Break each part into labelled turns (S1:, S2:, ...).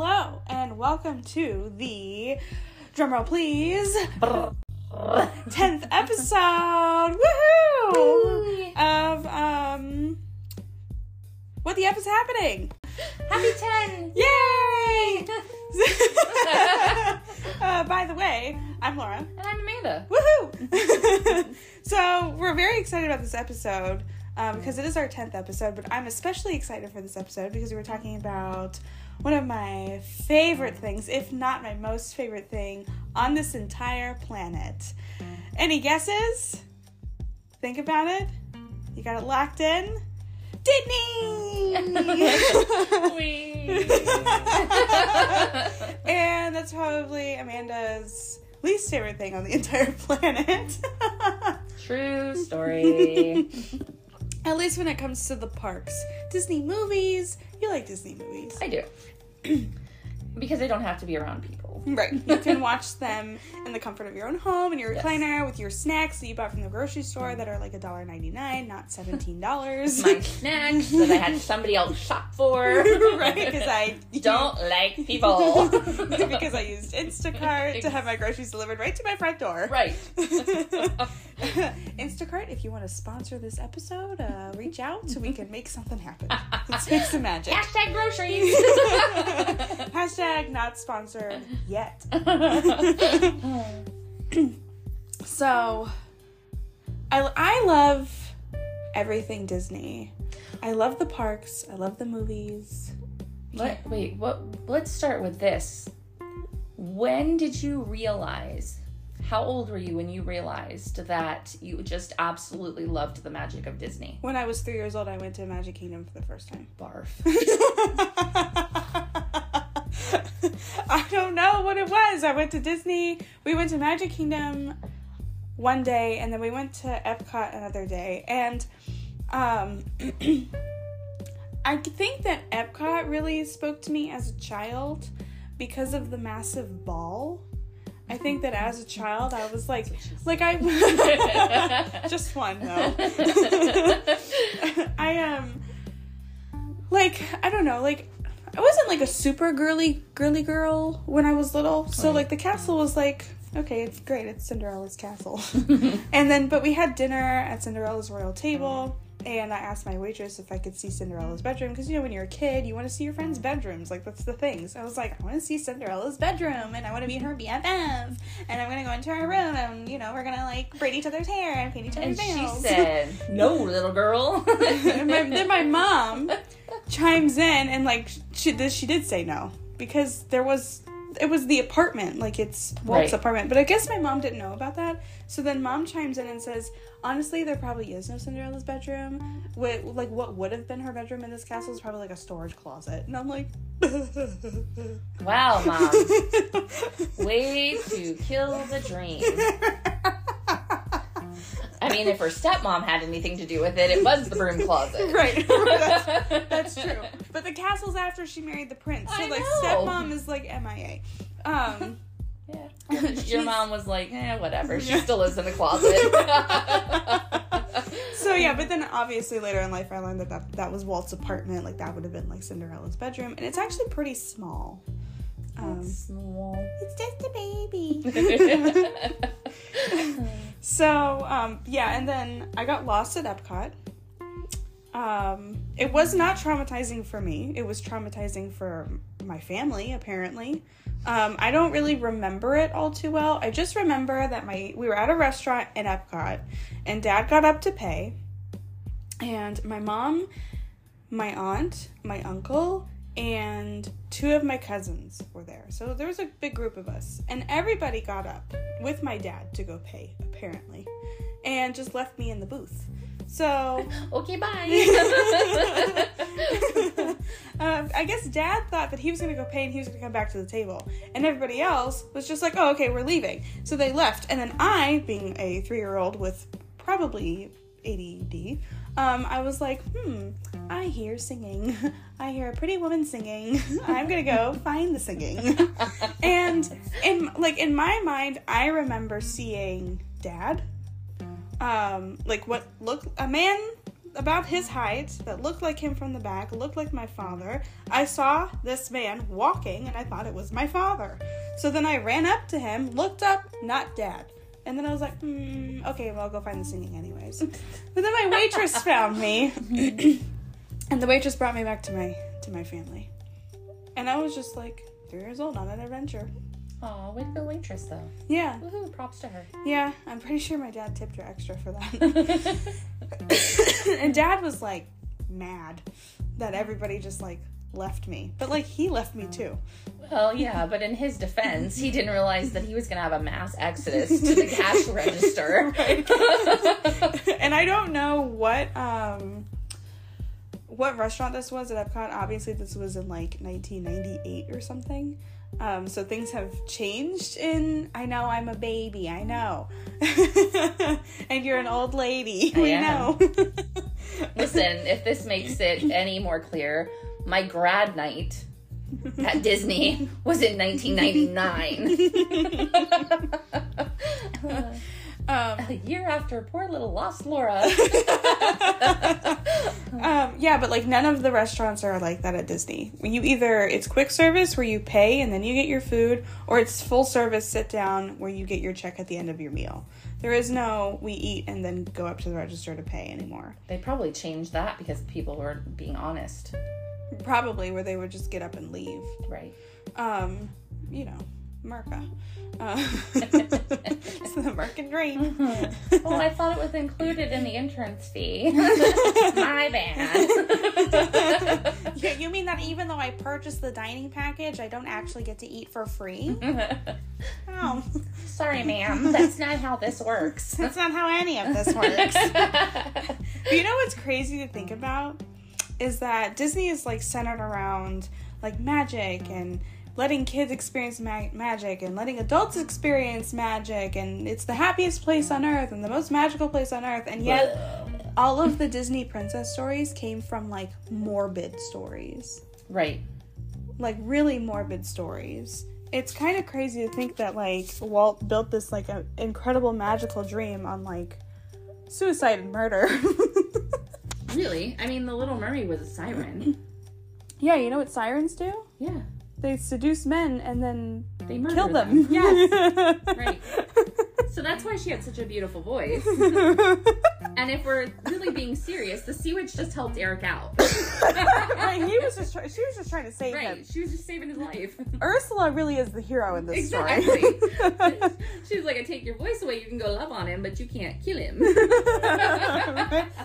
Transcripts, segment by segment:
S1: Hello, and welcome to the drumroll, please. 10th episode, woohoo! Of, um, what the F is happening?
S2: Happy 10!
S1: Yay! uh, by the way, I'm Laura.
S2: And I'm Amanda.
S1: Woohoo! so we're very excited about this episode um, because it is our 10th episode, but I'm especially excited for this episode because we were talking about one of my favorite things, if not my most favorite thing, on this entire planet. Any guesses? Think about it. You got it locked in? Disney! and that's probably Amanda's least favorite thing on the entire planet.
S2: True story.
S1: At least when it comes to the parks. Disney movies. You like Disney movies.
S2: I do. because they don't have to be around people.
S1: Right. You can watch them in the comfort of your own home in your
S2: Yes.
S1: recliner with your snacks that you bought from the grocery store that are like $1.99, not $17.
S2: My snacks that I had somebody else shop for.
S1: right, because I
S2: don't like people.
S1: because I used Instacart to have my groceries delivered right to my front door.
S2: Right.
S1: Instacart, if you want to sponsor this episode, uh, reach out so we can make something happen. Let's make some magic.
S2: Hashtag groceries.
S1: Hashtag not sponsored yet. so, I, I love everything Disney. I love the parks. I love the movies.
S2: Let, wait, what? Let's start with this. When did you realize? How old were you when you realized that you just absolutely loved the magic of Disney?
S1: When I was three years old, I went to Magic Kingdom for the first time.
S2: Barf.
S1: I don't know what it was. I went to Disney. We went to Magic Kingdom one day, and then we went to Epcot another day. And um, I think that Epcot really spoke to me as a child because of the massive ball. I think that as a child, I was like, like I just one though. I um, like I don't know, like I wasn't like a super girly girly girl when I was little. So like the castle was like okay, it's great. It's Cinderella's castle. and then but we had dinner at Cinderella's royal table. And I asked my waitress if I could see Cinderella's bedroom because you know when you're a kid you want to see your friends' bedrooms like that's the thing. So I was like I want to see Cinderella's bedroom and I want to be her BFF and I'm gonna go into her room and you know we're gonna like braid each other's hair and paint each other's
S2: And
S1: other's
S2: she said, "No, little girl."
S1: And my, then my mom chimes in and like she she did say no because there was it was the apartment like it's Walt's
S2: Right.
S1: apartment but I guess my mom didn't know about that so then mom chimes in and says honestly there probably is no Cinderella's bedroom like what would have been her bedroom in this castle is probably like a storage closet and I'm like
S2: wow, mom. Way to kill the dream. I mean, if her stepmom had anything to do with it, it was the broom closet.
S1: right that's, that's true but the castle's after she married the prince so
S2: I
S1: like
S2: know.
S1: stepmom is like MIA um
S2: Yeah. Your mom was like, eh, whatever. She still lives in the closet.
S1: So yeah, but then obviously later in life I learned that that, that was Walt's apartment. Like that would have been like Cinderella's bedroom, and it's actually pretty small. Um,
S2: Small.
S1: it's just a baby. So um, yeah, and then I got lost at Epcot. Um, it was not traumatizing for me. It was traumatizing for my family, apparently. Um, I don't really remember it all too well. I just remember that my we were at a restaurant in Epcot, and Dad got up to pay, and my mom, my aunt, my uncle, and two of my cousins were there. So there was a big group of us, and everybody got up with my dad to go pay, apparently, and just left me in the booth. So
S2: okay, bye.
S1: um, I guess dad thought that he was going to go pay and he was going to come back to the table. And everybody else was just like, oh, okay, we're leaving. So they left. And then I, being a three year old with probably ADD, um, I was like, hmm, I hear singing. I hear a pretty woman singing. I'm to go find the singing. and in like in my mind, I remember seeing dad um like what looked a man about his height that looked like him from the back, looked like my father. I saw this man walking and I thought it was my father. So then I ran up to him, looked up, not dad. And then I was like, hmm, okay, well, I'll go find the singing anyways. but then my waitress found me, and the waitress brought me back to my to my family. And I was just like three years old on an adventure.
S2: Aw, way to go, waitress, though.
S1: Yeah,
S2: Woohoo, props to her.
S1: yeah. I'm pretty sure my dad tipped her extra for that. and dad was like mad that everybody just like left me. But like he left me too.
S2: Well, yeah, but in his defense, he didn't realize that he was going to have a mass exodus to the cash register.
S1: and I don't know what um what restaurant this was at Epcot. Obviously, this was in like 1998 or something. Um, so things have changed in. I know I'm a baby. I know, and you're an old lady.
S2: I
S1: we
S2: am.
S1: know.
S2: Listen, if this makes it any more clear, my grad night at Disney was in 1999.
S1: um,
S2: a year after poor little lost Laura.
S1: um, yeah, but like none of the restaurants are like that at Disney. You either it's quick service where you pay and then you get your food, or it's full service sit down where you get your check at the end of your meal. There is no we eat and then go up to the register to pay anymore.
S2: they probably changed that because people were being honest,
S1: Probably where they would just get up and leave.
S2: right?
S1: Um, you know, America. Uh, it's the American dream.
S2: Oh, I thought it was included in the entrance fee. My bad.
S1: Yeah, you mean that even though I purchased the dining package, I don't actually get to eat for free? Oh,
S2: Sorry, ma'am. That's not how this works.
S1: that's not how any of this works. But you know what's crazy to think about is that Disney is like centered around like magic and letting kids experience ma- magic and letting adults experience magic and it's the happiest place on earth and the most magical place on earth and yet all of the Disney princess stories came from like morbid stories.
S2: right.
S1: Like really morbid stories. It's kind of crazy to think that like Walt built this like a incredible magical dream on like suicide and murder.
S2: Really? I mean, the Little Mermaid was a siren.
S1: yeah, you know what sirens do?
S2: Yeah.
S1: They seduce men and then
S2: They murder
S1: kill them.
S2: Yes. Right. So that's why she had such a beautiful voice. And if we're really being serious, the sea witch just helped Eric out.
S1: right, he was just try- she was just trying to save
S2: Right.
S1: him.
S2: She was just saving his life.
S1: Ursula really is the hero in this
S2: Exactly.
S1: story.
S2: she was like, I take your voice away, you can go love on him, but you can't kill him.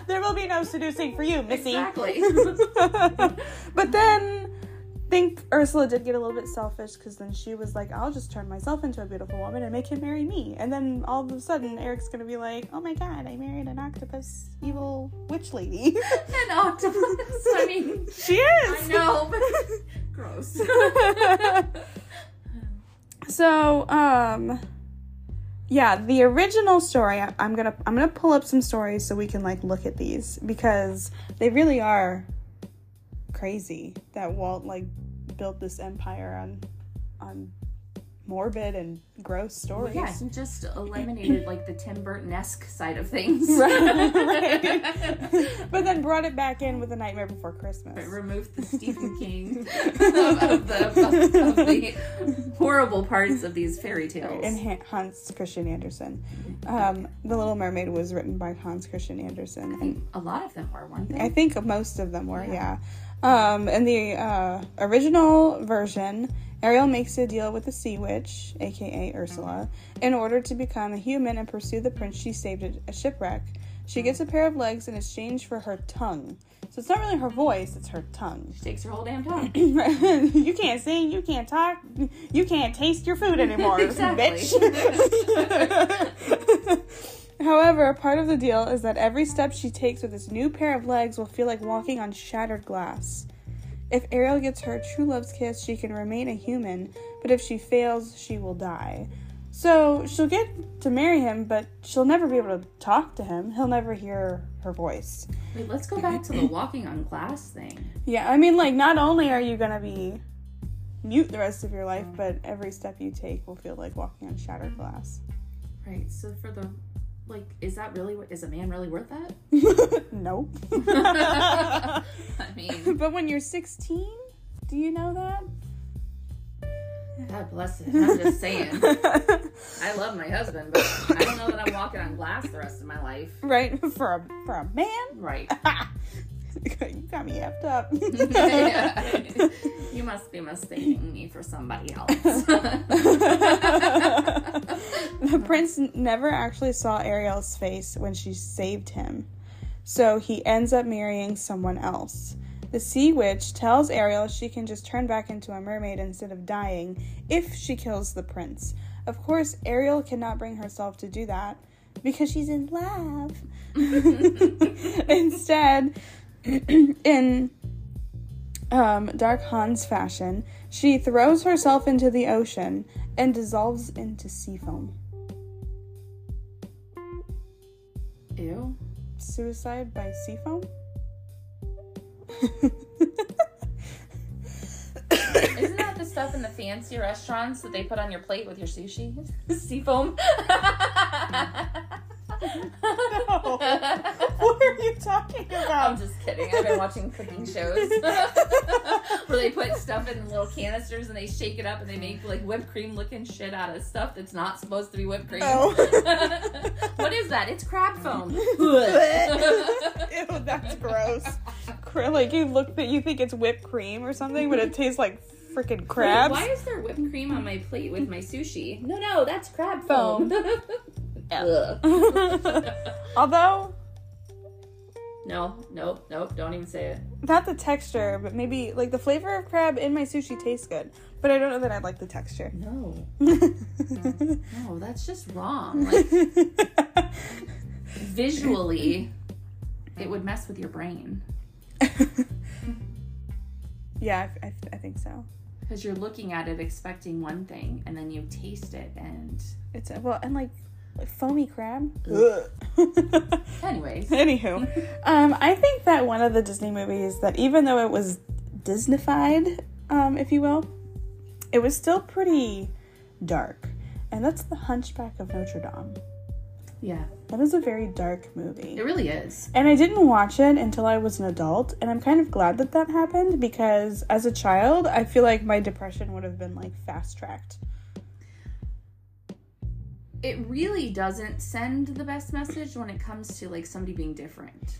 S1: there will be no seducing for you, Missy.
S2: exactly.
S1: but then think Ursula did get a little bit selfish because then she was like, I'll just turn myself into a beautiful woman and make him marry me. And then all of a sudden, Eric's gonna be like, oh my god, I married an octopus evil witch lady.
S2: An octopus. I mean,
S1: she is!
S2: I know, but gross.
S1: so, um, yeah, the original story. I- I'm gonna I'm gonna pull up some stories so we can like look at these because they really are crazy that Walt like built this empire on on morbid and gross stories.
S2: yeah, he just eliminated like the Tim Burton esque side of things.
S1: right, right. but then brought it back in with A Nightmare Before Christmas.
S2: But removed the Stephen King of, of the, of, the horrible parts of these fairy tales.
S1: And Hans Christian Andersen. Um, the Little Mermaid was written by Hans Christian Andersen, and
S2: a lot of them were, weren't they?
S1: I think most of them were, yeah. Um, in the uh, original version, Ariel makes a deal with the Sea Witch, aka Ursula, in order to become a human and pursue the prince she saved at a shipwreck. She gets a pair of legs in exchange for her tongue. So it's not really her voice, it's her tongue.
S2: She takes her whole damn time.
S1: you can't sing, you can't talk, you can't taste your food anymore, bitch. However, part of the deal is that every step she takes with this new pair of legs will feel like walking on shattered glass. If Ariel gets her true love's kiss, she can remain a human, but if she fails, she will die. So she'll get to marry him, but she'll never be able to talk to him. He'll never hear her voice.
S2: Wait, let's go back to the walking on glass thing.
S1: Yeah, I mean, like, not only are you gonna be mute the rest of your life, but every step you take will feel like walking on shattered glass.
S2: Right. So for the like, is that really? Is a man really worth that?
S1: nope.
S2: I mean,
S1: but when you're 16, do you know that?
S2: God bless it. I'm just saying. I love my husband, but I don't know that I'm walking on glass the rest of my life.
S1: right for a for a man.
S2: Right.
S1: you got me effed up.
S2: you must be mistaking me for somebody else.
S1: the prince never actually saw Ariel's face when she saved him, so he ends up marrying someone else. The sea witch tells Ariel she can just turn back into a mermaid instead of dying if she kills the prince. Of course, Ariel cannot bring herself to do that because she's in love. Instead, in um, Dark Hans fashion, she throws herself into the ocean and dissolves into sea foam.
S2: Ew.
S1: Suicide by sea foam?
S2: Isn't that the stuff in the fancy restaurants that they put on your plate with your sushi? Seafoam.
S1: no. What are you talking about?
S2: I'm just kidding. I've been watching cooking shows where they put stuff in little canisters and they shake it up and they make like whipped cream looking shit out of stuff that's not supposed to be whipped cream.
S1: Oh.
S2: what is that? It's crab foam.
S1: Ew, that's gross. Cra- Like you look that you think it's whipped cream or something, but it tastes like freaking
S2: Wait, why is there whipped cream on my plate with my sushi? No, no, that's crab foam. Ugh.
S1: Although
S2: no, nope, nope. Don't even say it.
S1: not the texture, but maybe like the flavor of crab in my sushi tastes good, but I don't know that I like the texture.
S2: No, no, that's just wrong. Like visually, it would mess with your brain
S1: yeah, I, I, I think so.
S2: because you're looking at it expecting one thing, and then you taste it, and
S1: It's a, well, and like, like foamy crab.
S2: anyways,
S1: Anywho, um, I think that one of the Disney movies that even though it was Disneyfied, um, if you will, it was still pretty dark, and that's The Hunchback of Notre Dame.
S2: yeah,
S1: That is a very dark movie.
S2: it really is.
S1: And I didn't watch it until I was an adult, and I'm kind of glad that that happened because as a child, I feel like my depression would have been like fast tracked.
S2: It really doesn't send the best message when it comes to like somebody being different.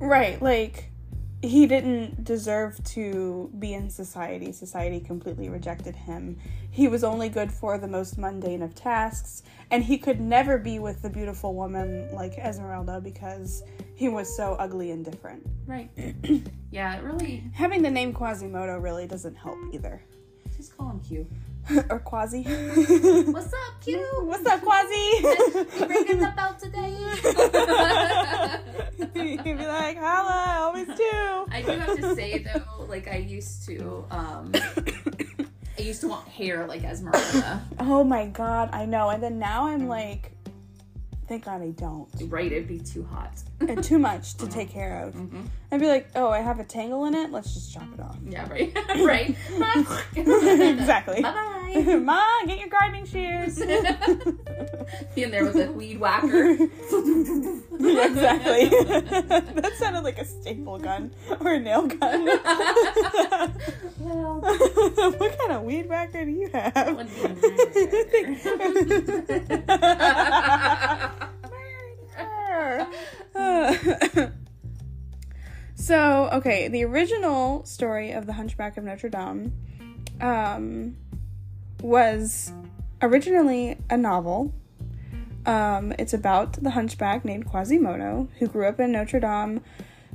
S1: Right, like he didn't deserve to be in society. Society completely rejected him. He was only good for the most mundane of tasks, and he could never be with the beautiful woman like Esmeralda because he was so ugly and different.
S2: Right. yeah, it really.
S1: Having the name Quasimodo really doesn't help either.
S2: Just call him Q.
S1: or Quasi.
S2: What's up, Q?
S1: What's up, Quasi?
S2: Bringing the belt today?
S1: You'd be like, holla, I always do.
S2: I do have to say though, like I used to, um, I used to want hair like Esmeralda.
S1: Oh my god, I know. And then now I'm like, thank god I don't.
S2: Right, it'd be too hot.
S1: And too much to take care of.
S2: Mhm.
S1: I'd be like, oh, I have a tangle in it. Let's just chop it off.
S2: Yeah, right, right.
S1: exactly.
S2: Bye bye.
S1: Ma, get your gardening shears.
S2: In there with a weed whacker.
S1: Yeah, exactly. that sounded like a staple gun or a nail gun.
S2: well,
S1: what kind of weed whacker do you have?
S2: be
S1: so, okay, the original story of the Hunchback of Notre Dame um, was originally a novel. Um, it's about the hunchback named Quasimodo who grew up in Notre Dame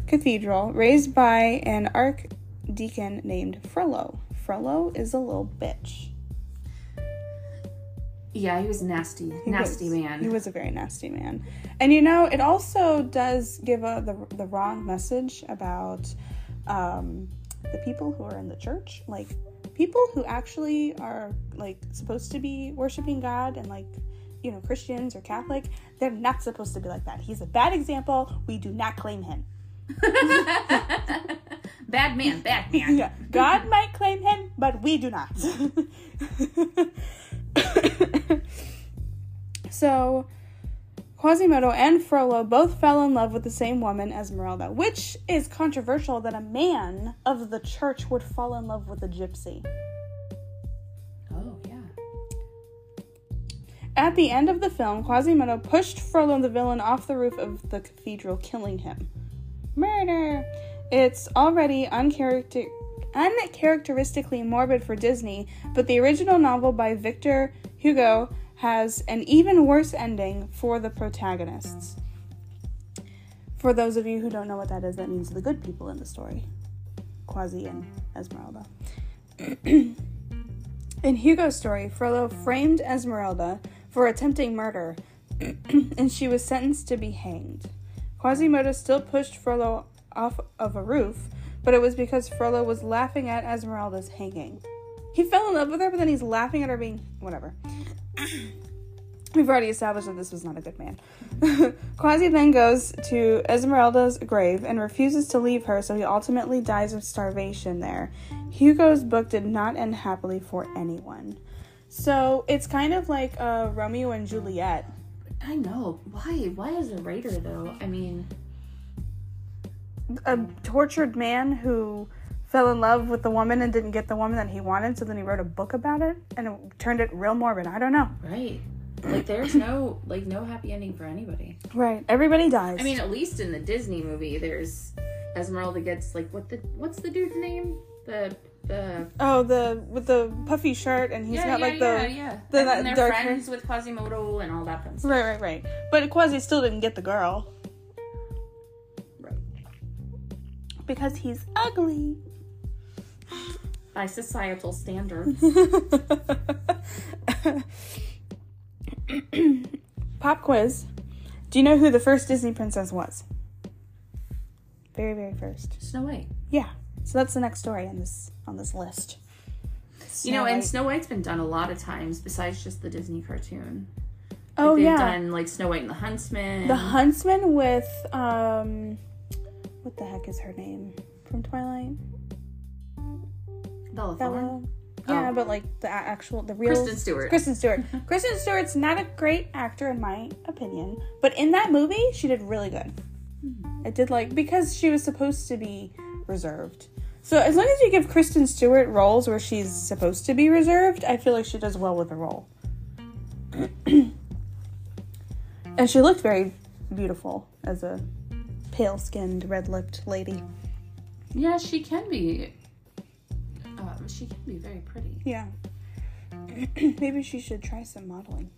S1: Cathedral, raised by an archdeacon named Frollo. Frollo is a little bitch.
S2: Yeah, he was nasty,
S1: He
S2: nasty
S1: was-
S2: man.
S1: He was a very nasty man. And you know, it also does give a, the, the wrong message about um, the people who are in the church. Like, people who actually are, like, supposed to be worshiping God and, like, you know, Christians or Catholic, they're not supposed to be like that. He's a bad example. We do not claim him.
S2: bad man, bad man.
S1: Yeah, God might claim him, but we do not. so, Quasimodo and Frollo both fell in love with the same woman, Esmeralda, which is controversial that a man of the church would fall in love with a gypsy.
S2: Oh, yeah.
S1: At the end of the film, Quasimodo pushed Frollo the villain off the roof of the cathedral, killing him. Murder! It's already uncharacter- uncharacteristically morbid for Disney, but the original novel by Victor Hugo has an even worse ending for the protagonists. For those of you who don't know what that is, that means the good people in the story Quasi and Esmeralda. in Hugo's story, Frollo framed Esmeralda for attempting murder, and she was sentenced to be hanged. Quasimodo still pushed Frollo off of a roof, but it was because Frollo was laughing at Esmeralda's hanging. He fell in love with her, but then he's laughing at her being whatever. We've already established that this was not a good man. Quasi then goes to Esmeralda's grave and refuses to leave her, so he ultimately dies of starvation there. Hugo's book did not end happily for anyone. So it's kind of like uh, Romeo and Juliet.
S2: I know. Why? Why is a writer though? I mean,
S1: A tortured man who fell in love with the woman and didn't get the woman that he wanted, so then he wrote a book about it and it turned it real morbid. I don't know.
S2: right? Like, there's no like no happy ending for anybody.
S1: Right. Everybody dies.
S2: I mean, at least in the Disney movie, there's Esmeralda gets like what the what's the dude's name? The the
S1: oh, the with the puffy shirt and he's
S2: yeah,
S1: got
S2: yeah,
S1: like the
S2: yeah.
S1: the-
S2: and
S1: that
S2: they're
S1: dark hair.
S2: friends with Quasimodo and all that fun stuff.
S1: Right, right, right. But Quasi still didn't get the girl.
S2: Right.
S1: Because he's ugly.
S2: By societal standards.
S1: Pop quiz. Do you know who the first Disney princess was? Very, very first.
S2: Snow White.
S1: Yeah. So that's the next story on this on this list.
S2: You know,
S1: Snow
S2: and Snow White's been done a lot of times besides just the Disney cartoon. Like,
S1: oh
S2: they've
S1: yeah,
S2: done like Snow White and the Huntsman.
S1: the Huntsman with um, what the heck is her name from Twilight?
S2: Bella. Thorne. Oh.
S1: Yeah,
S2: Oh.
S1: but like the actual the real
S2: Kristen Stewart.
S1: Kristen Stewart. Kristen Stewart's not a great actor in my opinion, but in that movie she did really good. Hmm. I did like because she was supposed to be reserved. So as long as you give Kristen Stewart roles where she's supposed to be reserved, I feel like she does well with the role. and she looked very beautiful as a pale-skinned, red-lipped lady.
S2: Yeah, she can be. Uh, she can be very pretty.
S1: Yeah. Maybe she should try some modeling.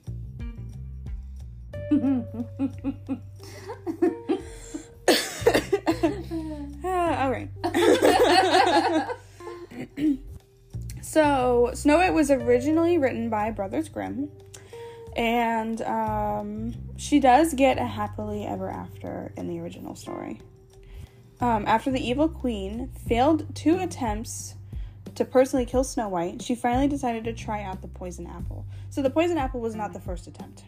S1: Ah, all right. so, Snow White was originally written by Brothers Grimm, and um, she does get a happily ever after in the original story. Um, after the evil queen failed two attempts to personally kill Snow White, she finally decided to try out the poison apple. So, the poison apple was not the first attempt.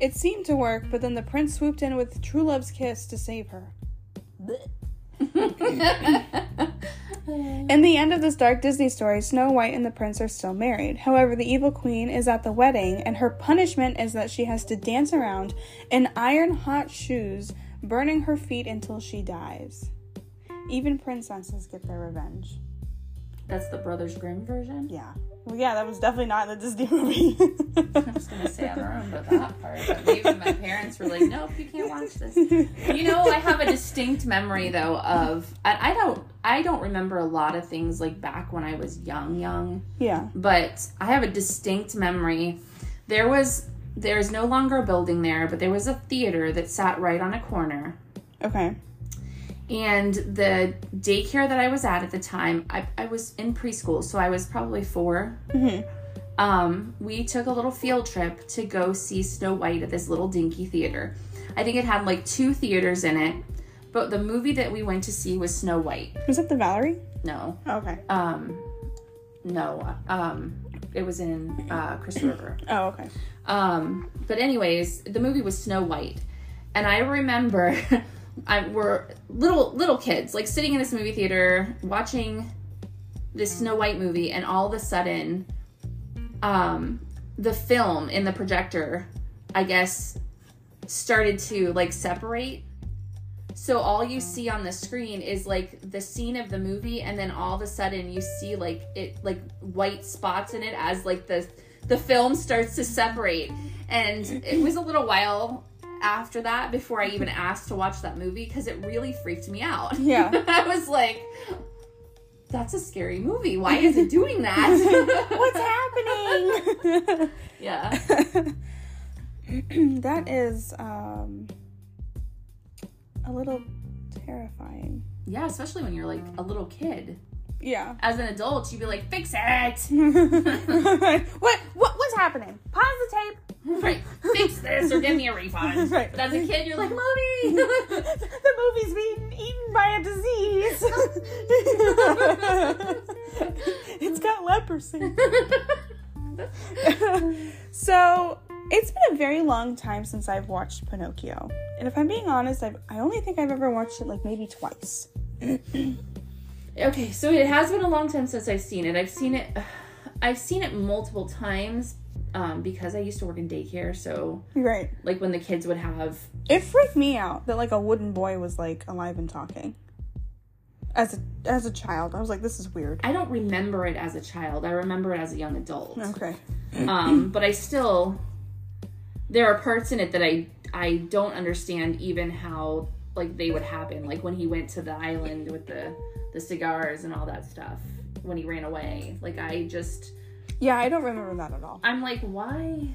S1: It seemed to work, but then the prince swooped in with true love's kiss to save her. In the end of this dark Disney story, Snow White and the prince are still married. However, the evil queen is at the wedding, and her punishment is that she has to dance around in iron hot shoes, burning her feet until she dies. Even princesses get their revenge.
S2: That's the Brothers Grimm version.
S1: Yeah. Well, yeah, that was definitely not in the Disney movie.
S2: I was gonna say I don't remember that part, but maybe my parents were like, "Nope, you can't watch this." You know, I have a distinct memory though of I, I don't I don't remember a lot of things like back when I was young, young.
S1: yeah.
S2: but I have a distinct memory. There was there's no longer a building there, but there was a theater that sat right on a corner.
S1: Okay.
S2: And the daycare that I was at at the time, I, I was in preschool, so I was probably 4
S1: Mhm.
S2: Um, we took a little field trip to go see Snow White at this little dinky theater. I think it had like two theaters in it, but the movie that we went to see was Snow White.
S1: Was that the Valerie?
S2: No,
S1: Okay.
S2: um, no, um, it was in uh, Crystal River.
S1: Oh, okay.
S2: Um, but anyways, the movie was Snow White, and I remember I were little little kids like sitting in this movie theater watching this Snow White movie, and all of a sudden, um, the film in the projector, I guess, started to like separate. So all you see on the screen is like the scene of the movie, and then all of a sudden you see like it like white spots in it as like the the film starts to separate. And it was a little while after that before I even asked to watch that movie because it really freaked me out.
S1: Yeah.
S2: I was like, that's a scary movie. Why is it doing that?
S1: What's happening?
S2: yeah.
S1: that is um, a little terrifying.
S2: Yeah, especially when you're like a little kid.
S1: Yeah.
S2: As an adult, you'd be like, fix it.
S1: what, what what's happening? Pause the tape.
S2: Right. Fix this or give me a refund.
S1: Right.
S2: But as a kid, you're like, mommy.
S1: the movie's being eaten by a disease. it's got leprosy. so it's been a very long time since I've watched Pinocchio. And if I'm being honest, I've, I only think I've ever watched it like maybe twice.
S2: okay, so it has been a long time since I've seen it. I've seen it. I've seen it multiple times um, because I used to work in daycare. So
S1: Right.
S2: like when the kids would have
S1: It freaked me out that like a wooden boy was like alive and talking. As a as a child, I was like, this is weird.
S2: I don't remember it as a child. I remember it as a young adult.
S1: Okay.
S2: Um, but I still there are parts in it that I I don't understand even how like they would happen. Like when he went to the island with the the cigars and all that stuff when he ran away. Like I just
S1: Yeah, I don't remember that at all.
S2: I'm like, why?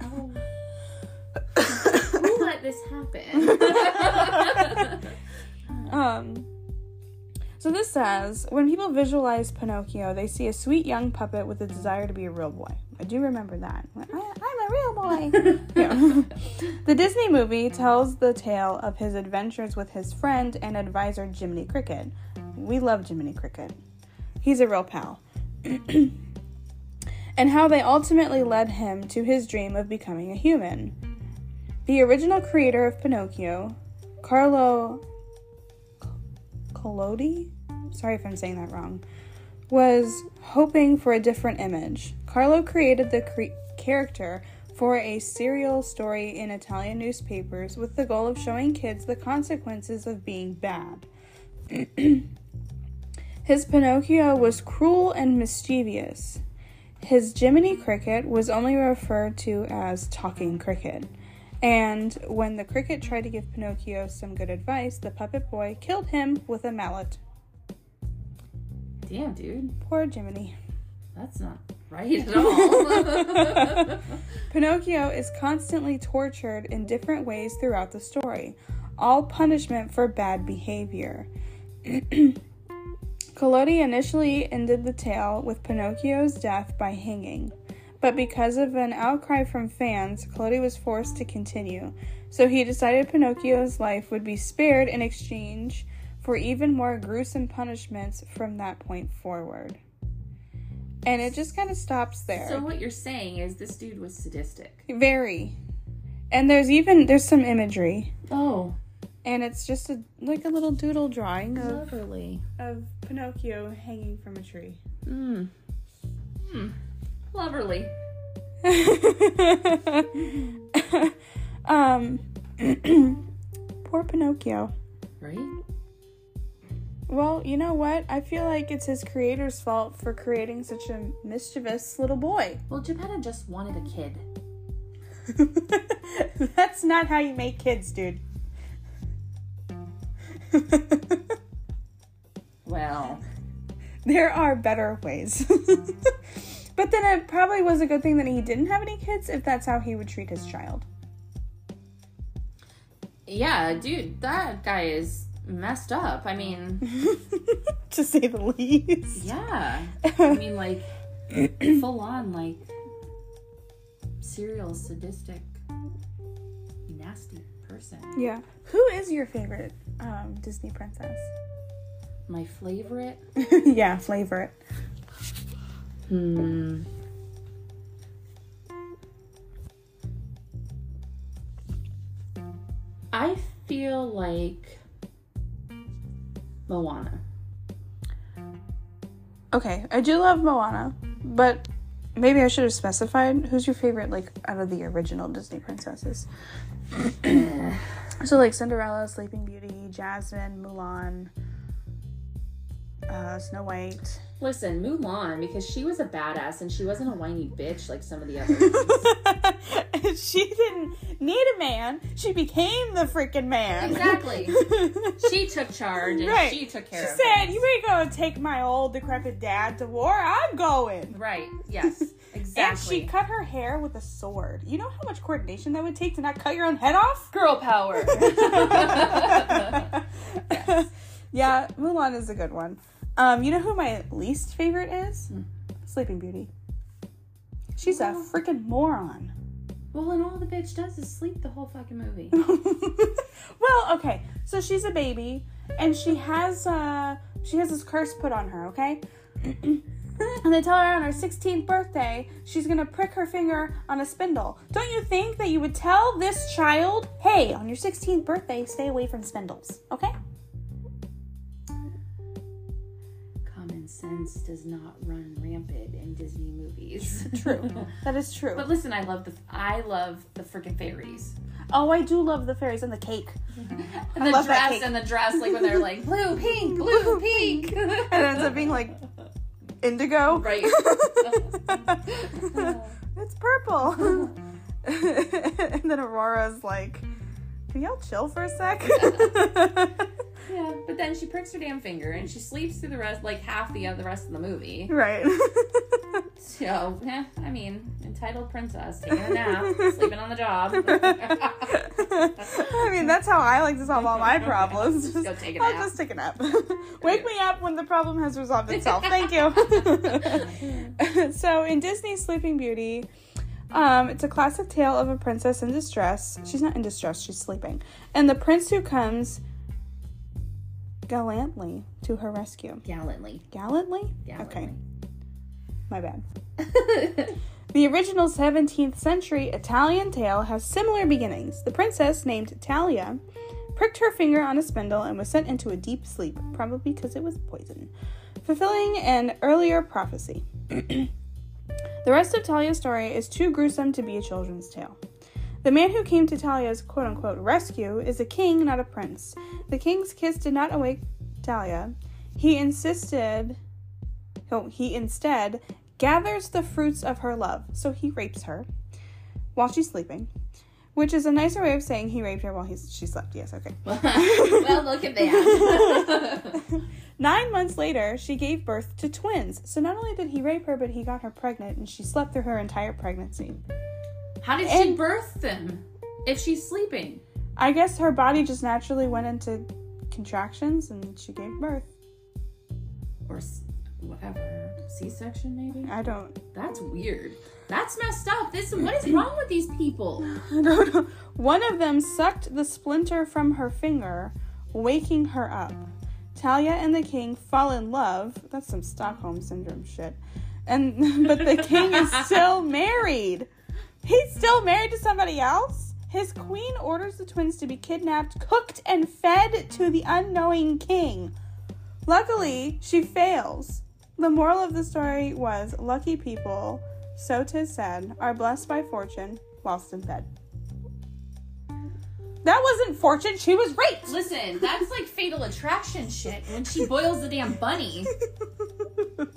S2: How? Who let this happen?
S1: Um, so this says when people visualize Pinocchio, they see a sweet young puppet with a desire to be a real boy. I do remember that. I, I'm a real boy. Yeah. the Disney movie tells the tale of his adventures with his friend and advisor Jiminy Cricket. We love Jiminy Cricket. He's a real pal. and how they ultimately led him to his dream of becoming a human. The original creator of Pinocchio, Carlo Collodi, sorry if I'm saying that wrong, was hoping for a different image. Carlo created the cre- character for a serial story in Italian newspapers with the goal of showing kids the consequences of being bad. His Pinocchio was cruel and mischievous. His Jiminy Cricket was only referred to as Talking Cricket. And when the cricket tried to give Pinocchio some good advice, the puppet boy killed him with a mallet.
S2: Damn, dude,
S1: Poor Jiminy.
S2: that's not right at all.
S1: Pinocchio is constantly tortured in different ways throughout the story, all punishment for bad behavior. Collodi initially ended the tale with Pinocchio's death by hanging, but because of an outcry from fans, Collodi was forced to continue. So he decided Pinocchio's life would be spared in exchange for even more gruesome punishments from that point forward. And it just kind of stops there.
S2: so what you're saying is this dude was sadistic.
S1: Very. And there's even there's some imagery.
S2: Oh,
S1: And it's just a like a little doodle drawing of,
S2: lovely.
S1: of Pinocchio hanging from a tree.
S2: Mm. Hmm. Loverly.
S1: um poor Pinocchio.
S2: Right?
S1: Well, you know what? I feel like it's his creator's fault for creating such a mischievous little boy.
S2: Well, Geppetto just wanted a kid.
S1: That's not how you make kids, dude.
S2: Well,
S1: there are better ways. but then it probably was a good thing that he didn't have any kids if that's how he would treat his child.
S2: yeah, dude, that guy is messed up. I mean,
S1: to say the least.
S2: yeah. I mean, like, full on, like, serial, sadistic, nasty person.
S1: Yeah. Who is your favorite um, Disney princess?
S2: My favorite?
S1: yeah, favorite.
S2: Hmm. I feel like Moana.
S1: Okay, I do love Moana, but maybe I should have specified who's your favorite, like, out of the original Disney princesses. so like Cinderella, Sleeping Beauty, Jasmine, Mulan, uh, Snow White.
S2: Listen, Mulan, because she was a badass and she wasn't a whiny bitch like some of the others.
S1: she didn't need a man. She became the freaking man.
S2: Exactly. she took charge and
S1: Right.
S2: she took care
S1: She
S2: of
S1: said,
S2: things.
S1: "You ain't gonna take my old decrepit dad to war. I'm going."
S2: Right. Yes.
S1: And she cut her hair with a sword. You know how much coordination that would take to not cut your own head off?
S2: Girl power.
S1: Yeah, Mulan is a good one. Um, you know who my least favorite is?
S2: Hmm.
S1: Sleeping Beauty. She's a
S2: Oh.
S1: freaking moron.
S2: well, and all the bitch does is sleep the whole fucking movie.
S1: well, okay. So she's a baby and she has uh she has this curse put on her, okay? and they tell her on her 16th birthday she's gonna prick her finger on a spindle. Don't you think that you would tell this child, hey, on your 16th birthday, stay away from spindles, okay?
S2: Common sense does not run rampant in Disney movies.
S1: True. that is true.
S2: But listen, I love the I love the freaking fairies.
S1: oh, I do love the fairies and the cake. Mm-hmm.
S2: And
S1: I
S2: the
S1: love that
S2: dress
S1: cake.
S2: and the dress, like when they're like blue, pink, blue, pink.
S1: And it ends up being like indigo.
S2: right.
S1: it's purple. and then Aurora's like, can y'all chill for a sec?
S2: Yeah, but then she pricks her damn finger and she sleeps through the rest, like half the other rest of the movie.
S1: right.
S2: So, yeah, I mean, entitled princess taking a nap, sleeping on the job.
S1: I mean, that's how I like to solve all my problems.
S2: Just go take a
S1: I'll
S2: nap.
S1: just take a nap. Wake me up when the problem has resolved itself. Thank you. so, in Disney's Sleeping Beauty, um, it's a classic tale of a princess in distress. She's not in distress, she's sleeping. And the prince who comes gallantly to her rescue.
S2: Gallantly.
S1: Gallantly?
S2: Gallantly.
S1: Okay, my bad. The original 17th century Italian tale has similar beginnings. The princess, named Talia, pricked her finger on a spindle and was sent into a deep sleep, probably because it was poison, fulfilling an earlier prophecy. the rest of Talia's story is too gruesome to be a children's tale. The man who came to Talia's quote unquote rescue is a king, not a prince. The king's kiss did not awake Talia. He insisted Oh, he instead gathers the fruits of her love. So he rapes her while she's sleeping, which is a nicer way of saying he raped her while he's, she slept. Yes, okay.
S2: well, look at that.
S1: Nine months later, she gave birth to twins. So not only did he rape her, but he got her pregnant and she slept through her entire pregnancy.
S2: How did she birth them if she's sleeping?
S1: I guess her body just naturally went into contractions and she gave birth.
S2: Or whatever. C section, maybe?
S1: I don't,
S2: That's weird. That's messed up. This what is wrong with these people?
S1: I don't know. One of them sucked the splinter from her finger, waking her up. Talia and the king fall in love. That's some Stockholm syndrome shit. And but the king is still married. He's still married to somebody else. His queen orders the twins to be kidnapped, cooked, and fed to the unknowing king. Luckily, she fails. The moral of the story was lucky people, so 'tis said, are blessed by fortune whilst in bed. That wasn't fortune, she was raped.
S2: Listen, that's like fatal attraction shit when she boils the damn bunny.
S1: but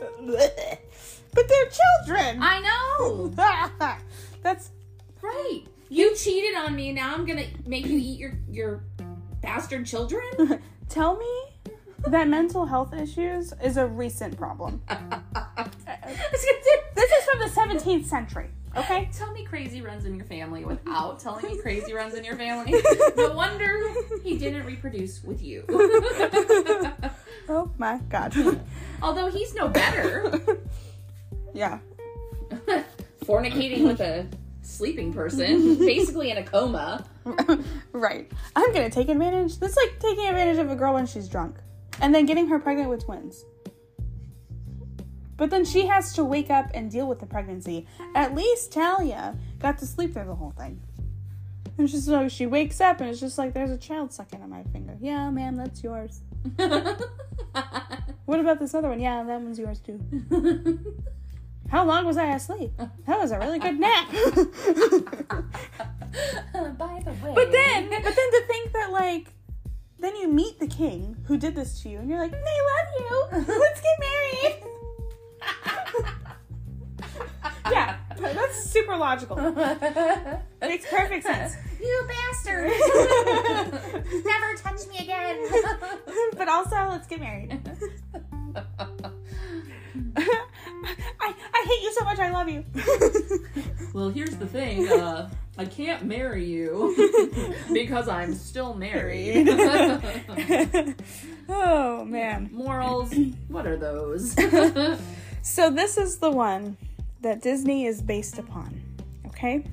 S1: they're children.
S2: I know.
S1: That's
S2: Right. You cheated on me. Now I'm gonna make you eat your your bastard children.
S1: tell me that mental health issues is a recent problem. This is from the 17th century, okay?
S2: Tell me crazy runs in your family without telling me crazy runs in your family. No wonder he didn't reproduce with you.
S1: Oh my god.
S2: Although he's no better.
S1: yeah.
S2: Fornicating with a sleeping person, basically in a coma.
S1: right. I'm gonna take advantage. That's like taking advantage of a girl when she's drunk and then getting her pregnant with twins. But then she has to wake up and deal with the pregnancy. At least Talia got to sleep through the whole thing. And she's like, she wakes up and it's just like, there's a child sucking on my finger. Yeah, ma'am, that's yours. What about this other one? Yeah, that one's yours too. How long was I asleep? That was a really good nap.
S2: By the way.
S1: But then, but then to think that like, then you meet the king who did this to you, and you're like, I love you. Let's get married. yeah, that's super logical. Makes perfect sense.
S2: You bastard! Never touch me again.
S1: but also, let's get married. I, I hate you so much. I love you.
S2: well, here's the thing. Uh, I can't marry you because I'm still married.
S1: oh man.
S2: Morals. What are those?
S1: so this is the one that Disney is based upon. Okay,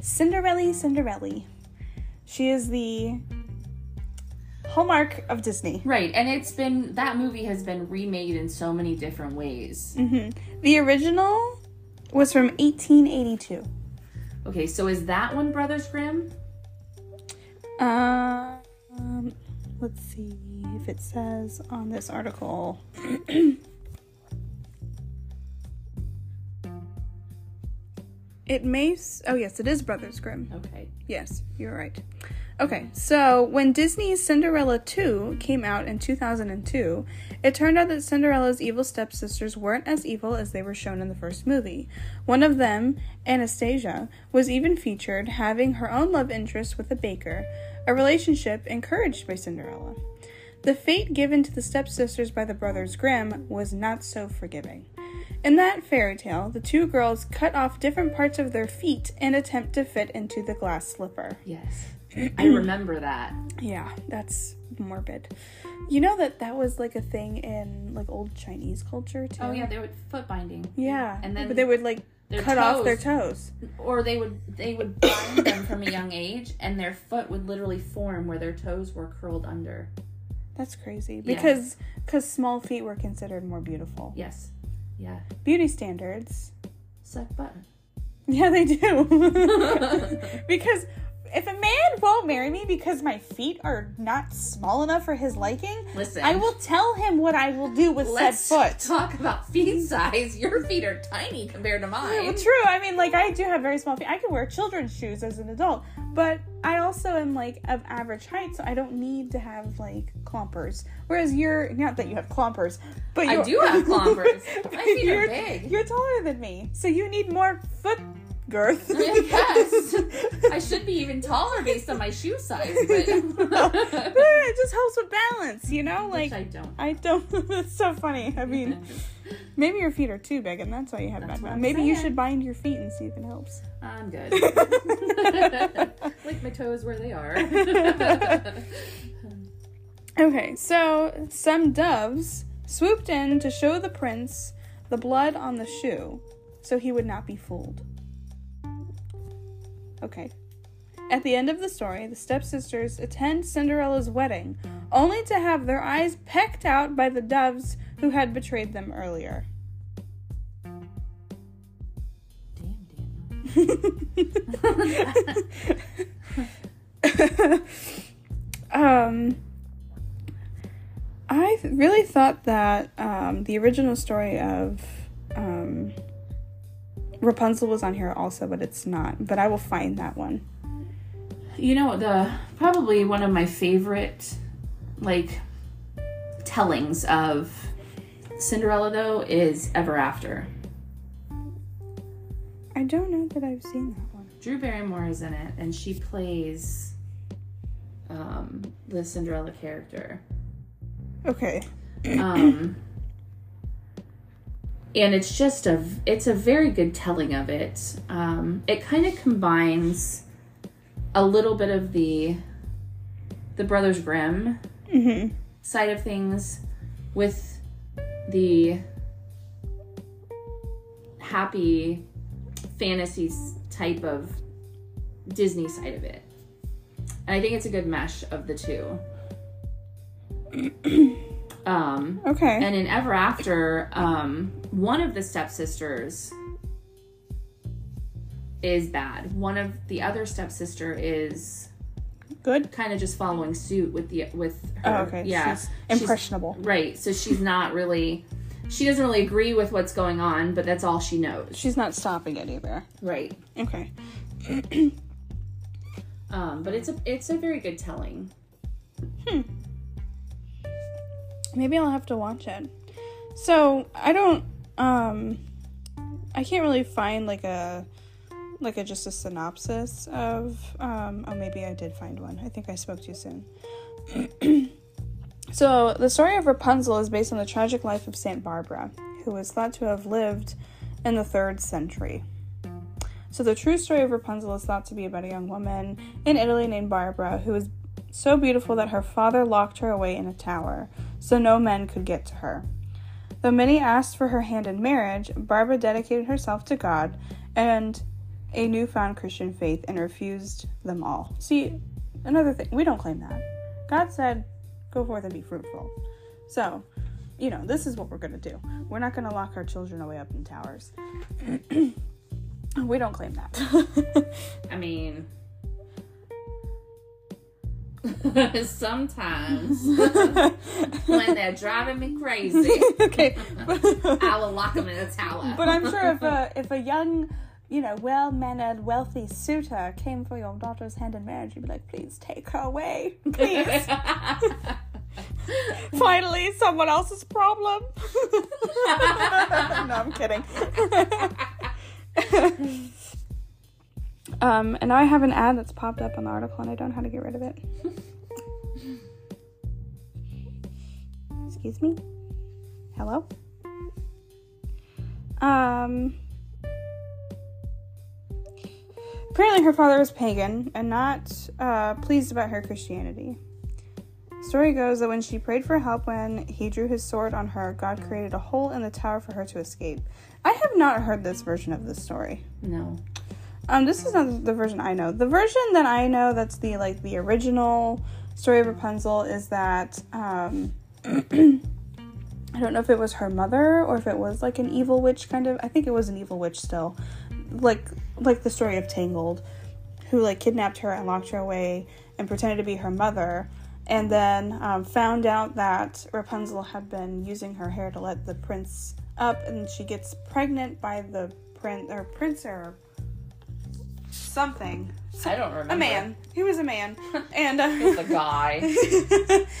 S1: Cinderella, Cinderella. She is the hallmark of Disney.
S2: Right, and it's been that movie has been remade in so many different ways.
S1: Mm-hmm. The original was from 1882.
S2: Okay, so is that one Brothers Grimm?
S1: Uh, um, let's see if it says on this article. it may. S- oh yes, it is Brothers Grimm.
S2: Okay.
S1: Yes, you're right. Okay, so when Disney's Cinderella 2 came out in 2002, it turned out that Cinderella's evil stepsisters weren't as evil as they were shown in the first movie. One of them, Anastasia, was even featured having her own love interest with a baker, a relationship encouraged by Cinderella. The fate given to the stepsisters by the brothers Grimm was not so forgiving. In that fairy tale, the two girls cut off different parts of their feet and attempt to fit into the glass slipper.
S2: Yes. I remember that.
S1: Yeah, that's morbid. You know that that was like a thing in like old Chinese culture too.
S2: Oh yeah, they would foot binding.
S1: Yeah,
S2: and then
S1: but they would like cut toes, off their toes,
S2: or they would they would bind them from a young age, and their foot would literally form where their toes were curled under.
S1: That's crazy because because small feet were considered more beautiful.
S2: Yes. Yeah.
S1: Beauty standards.
S2: Suck button.
S1: Yeah, they do. because if a man won't marry me because my feet are not small enough for his liking,
S2: listen,
S1: I will tell him what I will do with said foot.
S2: Talk about feet size. Your feet are tiny compared to mine.
S1: Well, true. I mean, like I do have very small feet. I can wear children's shoes as an adult, but I also am like of average height, so I don't need to have like clompers. Whereas you're not that you have clompers, but
S2: I do have clompers. My feet
S1: are
S2: big.
S1: You're taller than me, so you need more foot girth.
S2: yes. I should be even taller based on my shoe size, but
S1: it just helps with balance, you know? Like
S2: Which I don't.
S1: I don't that's so funny. I mean maybe your feet are too big and that's why you have
S2: that's
S1: bad balance. Maybe
S2: saying.
S1: you should bind your feet and see if it helps.
S2: I'm good. like my toes where they are.
S1: okay, so some doves swooped in to show the prince the blood on the shoe so he would not be fooled. Okay. At the end of the story, the stepsisters attend Cinderella's wedding, only to have their eyes pecked out by the doves who had betrayed them earlier. um, I really thought that um, the original story of um, Rapunzel was on here also, but it's not. But I will find that one.
S2: You know, the probably one of my favorite like tellings of Cinderella though is Ever After.
S1: I don't know that I've seen that one.
S2: Drew Barrymore is in it, and she plays um, the Cinderella character.
S1: Okay.
S2: um, and it's just a it's a very good telling of it. Um, it kind of combines a little bit of the the Brothers Grimm
S1: mm-hmm.
S2: side of things with the happy fantasies type of Disney side of it. And I think it's a good mesh of the two. um,
S1: okay.
S2: And in Ever After, um, one of the stepsisters is bad. One of the other stepsister is
S1: good.
S2: Kind of just following suit with the with
S1: her. Oh, okay.
S2: Yeah.
S1: She's impressionable.
S2: She's, right. So she's not really she doesn't really agree with what's going on, but that's all she knows.
S1: She's not stopping it either.
S2: Right.
S1: Okay.
S2: Um, but it's a it's a very good telling.
S1: Maybe I'll have to watch it. So I don't um I can't really find like a like a just a synopsis of um oh maybe I did find one. I think I spoke too soon. so the story of Rapunzel is based on the tragic life of Saint Barbara, who is thought to have lived in the third century. So the true story of Rapunzel is thought to be about a young woman in Italy named Barbara who was so beautiful that her father locked her away in a tower so no men could get to her. Though many asked for her hand in marriage, Barbara dedicated herself to God and a newfound Christian faith and refused them all. See, another thing, we don't claim that. God said, go forth and be fruitful. So, you know, this is what we're going to do. We're not going to lock our children away up in towers. we don't claim that.
S2: I mean, sometimes when they're driving me crazy,
S1: okay.
S2: I will lock them in a tower.
S1: But I'm sure if a if a young, you know, well-mannered, wealthy suitor came for your daughter's hand in marriage, you'd be like, "Please take her away, please." Finally, someone else's problem. no, I'm kidding. Um, and now I have an ad that's popped up on the article, and I don't know how to get rid of it. Excuse me. Hello. Um. Apparently, her father was pagan and not uh, pleased about her Christianity. Story goes that when she prayed for help when he drew his sword on her, God created a hole in the tower for her to escape. I have not heard this version of the story.
S2: No.
S1: Um, this is not the version I know. The version that I know that's the like the original story of Rapunzel is that um I don't know if it was her mother or if it was like an evil witch kind of. I think it was an evil witch still. Like like the story of Tangled, who like kidnapped her and locked her away and pretended to be her mother and then um, found out that Rapunzel had been using her hair to let the prince up, and she gets pregnant by the prince or prince or something.
S2: I don't remember.
S1: A man. He was a man, and uh,
S2: He was a guy.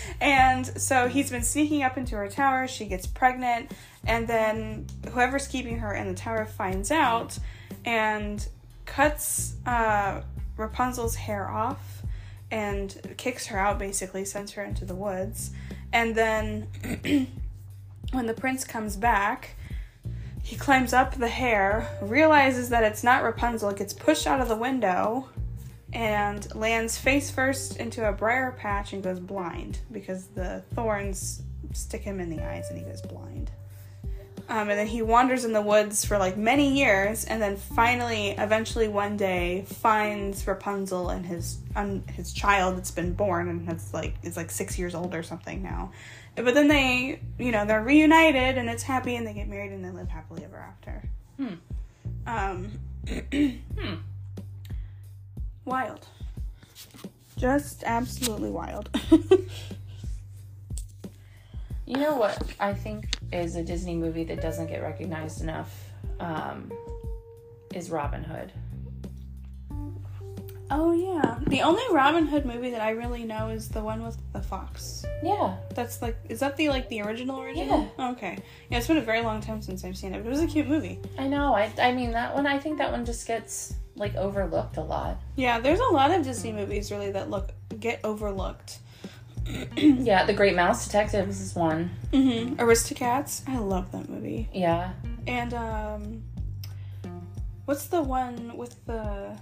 S1: and so he's been sneaking up into her tower. She gets pregnant, and then whoever's keeping her in the tower finds out and cuts uh, Rapunzel's hair off and kicks her out basically sends her into the woods and then when the prince comes back he climbs up the hair realizes that it's not rapunzel gets pushed out of the window and lands face first into a briar patch and goes blind because the thorns stick him in the eyes and he goes blind um, and then he wanders in the woods for like many years, and then finally, eventually, one day, finds Rapunzel and his um, his child that's been born and has like is like six years old or something now. But then they, you know, they're reunited and it's happy, and they get married and they live happily ever after.
S2: Hmm.
S1: Um,
S2: Hmm.
S1: wild, just absolutely wild.
S2: You know what I think is a Disney movie that doesn't get recognized enough um, is Robin Hood.
S1: oh yeah, the only Robin Hood movie that I really know is the one with the fox.
S2: Yeah.
S1: That's like, is that the like the original original?
S2: Yeah.
S1: okay. Yeah, it's been a very long time since I've seen it, but it was a cute movie.
S2: I know. I I mean that one I think that one just gets like overlooked a lot.
S1: Yeah, there's a lot of Disney movies really that look get overlooked.
S2: Yeah, The Great Mouse Detectives is one.
S1: Mm-hmm. Aristocats, I love that movie.
S2: Yeah.
S1: And um, what's the one with the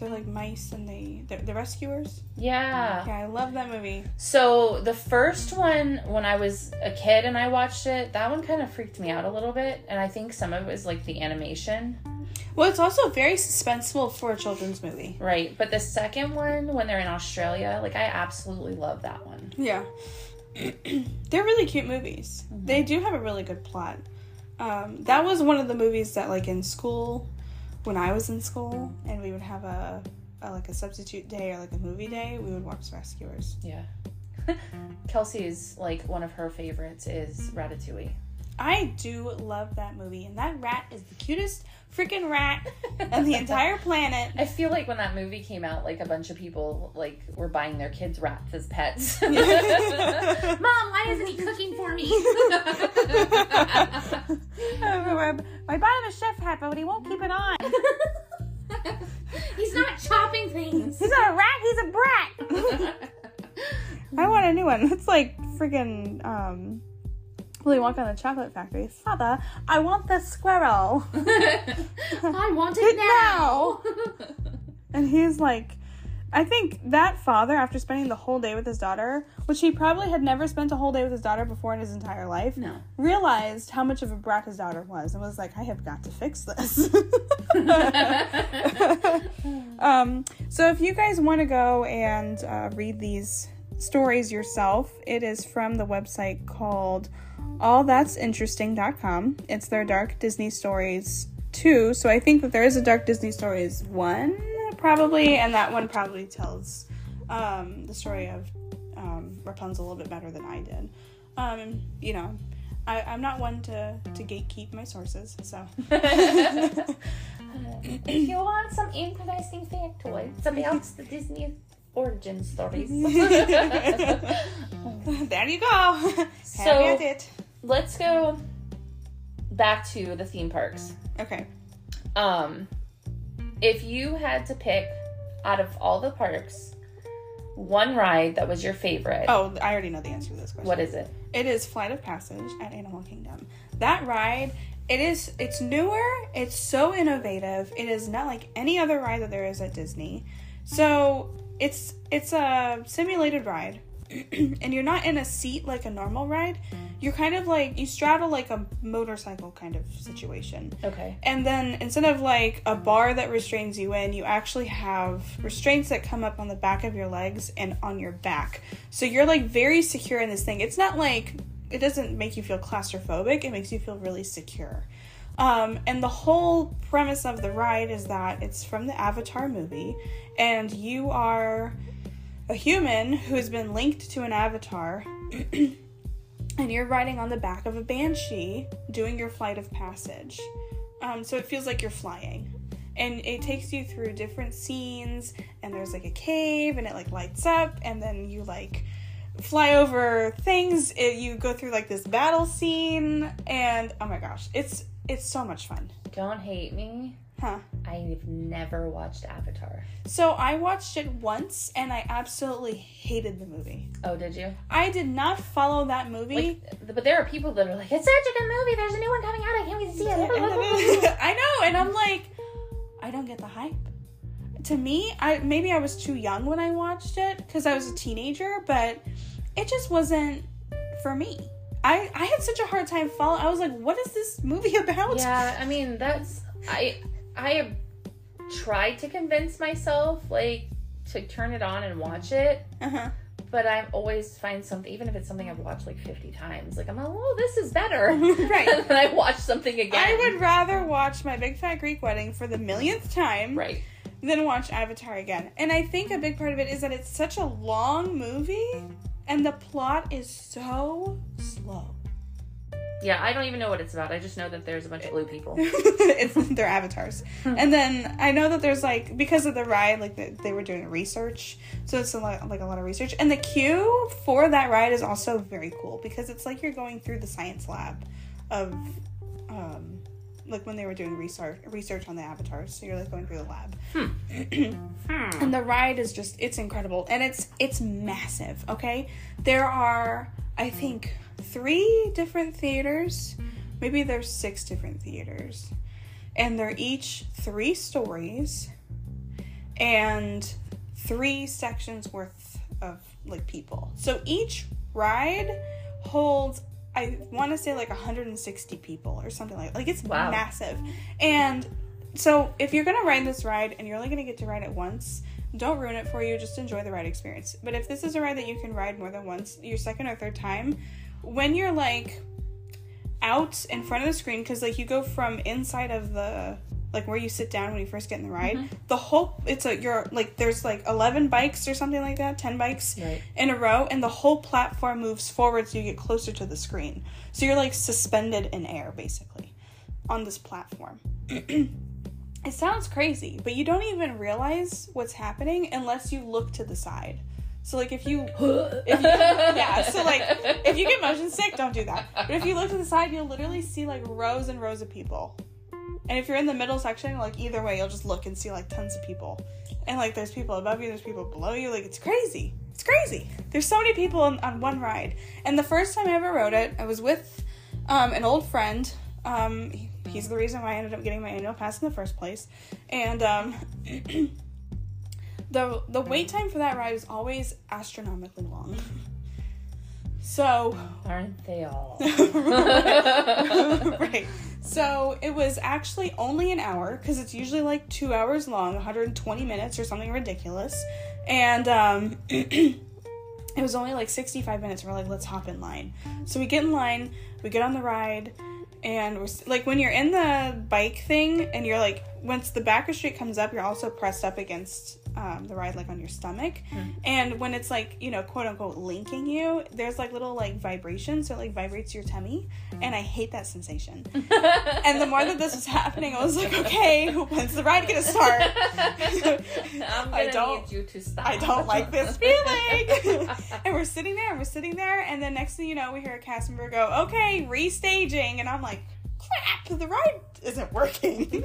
S1: they're like mice and they they're, the rescuers?
S2: Yeah.
S1: Yeah, I love that movie.
S2: So the first one, when I was a kid and I watched it, that one kind of freaked me out a little bit, and I think some of it was like the animation,
S1: Well, it's also very suspenseful for a children's movie.
S2: right? But the second one, when they're in Australia, like I absolutely love that one.
S1: Yeah. They're really cute movies. They do have a really good plot. Um, that was one of the movies that, like, in school, when I was in school, and we would have a, a like a substitute day or like a movie day, we would watch Rescuers.
S2: Yeah. Kelsey's like one of her favorites is Ratatouille.
S1: I do love that movie, and that rat is the cutest freaking rat on the entire planet.
S2: I feel like when that movie came out, like a bunch of people like were buying their kids rats as pets. Mom, why isn't he cooking for me?
S1: I bought him a chef hat, but he won't keep it on.
S2: he's not chopping things.
S1: He's not a rat. He's a brat. I want a new one. It's like freaking um, Willy Wonka and the Chocolate Factory. Father, I want the squirrel.
S2: I want it now.
S1: and he's like, I think that father, after spending the whole day with his daughter, which he probably had never spent a whole day with his daughter before in his entire life,
S2: No.
S1: realized how much of a brat his daughter was and was like, I have got to fix this. um, so if you guys want to go and uh, read these stories yourself, it is from the website called allthatsinteresting.com. It's their Dark Disney Stories 2. So I think that there is a Dark Disney Stories 1, probably, and that one probably tells um, the story of um, Rapunzel a little bit better than I did. Um, you know, I, I'm not one to, to gatekeep my sources, so.
S2: if you want some interesting factoids about the Disney origin stories.
S1: there you go.
S2: So-. Let's go back to the theme parks.
S1: Okay.
S2: Um, if you had to pick out of all the parks, one ride that was your favorite,
S1: Oh, I already know the answer to this question.
S2: what is it?
S1: It is Flight of Passage at Animal Kingdom. That ride, it is it's newer, it's so innovative. It is not like any other ride that there is at Disney. So, it's it's a simulated ride. and you're not in a seat like a normal ride. You're kind of like you straddle like a motorcycle kind of situation.
S2: Okay.
S1: And then instead of like a bar that restrains you in, you actually have restraints that come up on the back of your legs and on your back. So you're like very secure in this thing. It's not like it doesn't make you feel claustrophobic, it makes you feel really secure. Um, and the whole premise of the ride is that it's from the Avatar movie, and you are a human who has been linked to an avatar. and you're riding on the back of a banshee doing your flight of passage. Um, so it feels like you're flying. And it takes you through different scenes, and there's like a cave, and it like lights up, and then you like fly over things. It, you go through like this battle scene, and oh my gosh, it's it's so much fun,
S2: Don't hate me.
S1: Huh?
S2: I've never watched Avatar.
S1: So I watched it once, and I absolutely hated the movie.
S2: Oh, did you?
S1: I did not follow that movie.
S2: Like, but there are people that are like, it's such a good movie. There's a new one coming out. I can't wait to see it.
S1: I know, and I'm like, I don't get the hype. To me, I maybe I was too young when I watched it because I was a teenager, but it just wasn't for me. I I had such a hard time following. I was like, what is this movie about?
S2: yeah, I mean, that's I I have tried to convince myself like to turn it on and watch it,
S1: Uh-huh.
S2: but I always find something, even if it's something I've watched like 50 times, like I'm like, oh, this is better.
S1: Right.
S2: and then I watch something again.
S1: I would rather watch My Big Fat Greek Wedding for the millionth time
S2: Right.
S1: than watch Avatar again. And I think a big part of it is that it's such a long movie and the plot is so slow.
S2: Yeah, I don't even know what it's about. I just know that there's a bunch of blue people.
S1: it's their avatars. Hmm. and then I know that there's like because of the ride, like the, they were doing research, so it's a lot, like a lot of research. And the queue for that ride is also very cool because it's like you're going through the science lab of, um, like when they were doing research research on the avatars. So you're like going through the lab. Hmm. Hmm. and the ride is just it's incredible and it's it's massive okay there are i think three different theaters maybe there's six different theaters. And they're each three stories and three sections worth of like people. So each ride holds i want to say like 160 people or something like like it's
S2: Wow.
S1: massive. And so if you're gonna ride this ride and you're only gonna get to ride it once, don't ruin it for you. Just enjoy the ride experience. But if this is a ride that you can ride more than once, your second or third time, when you're like out in front of the screen, because like you go from inside of the like where you sit down when you first get in the ride. Mm-hmm. The whole it's a you're like there's like eleven bikes or something like that, ten bikes
S2: Right.
S1: in a row, and the whole platform moves forward so you get closer to the screen. So you're like suspended in air basically on this platform. it sounds crazy, but you don't even realize what's happening unless you look to the side. So like if you if you, yeah, so like if you get motion sick, don't do that. But if you look to the side, you'll literally see like rows and rows of people. And if you're in the middle section, like either way, you'll just look and see like tons of people. And like there's people above you, there's people below you. Like it's crazy. It's crazy. There's so many people on, on one ride. And the first time I ever rode it, I was with um, an old friend. Um, he's the reason why I ended up getting my annual pass in the first place. And um, the the wait time for that ride is always astronomically long. So
S2: Aren't they all?
S1: right. So it was actually only an hour because it's usually like two hours long, 120 minutes or something ridiculous. And um, it was only like 65 minutes. We're like, let's hop in line. So we get in line, we get on the ride, and like, when you're in the bike thing and you're like, once the backer street comes up, you're also pressed up against um, the ride, like on your stomach. And when it's like, you know, quote unquote, linking you, there's like little like vibrations. So it like vibrates your tummy. And I hate that sensation. and the more that this was happening, I was like, okay, when's the ride gonna start?
S2: I'm gonna
S1: don't-
S2: need you to stop.
S1: I don't like this feeling. and we're sitting there and we're sitting there, and then next thing you know, we hear a cast member go, okay, restaging. And I'm like, crap, the ride isn't working.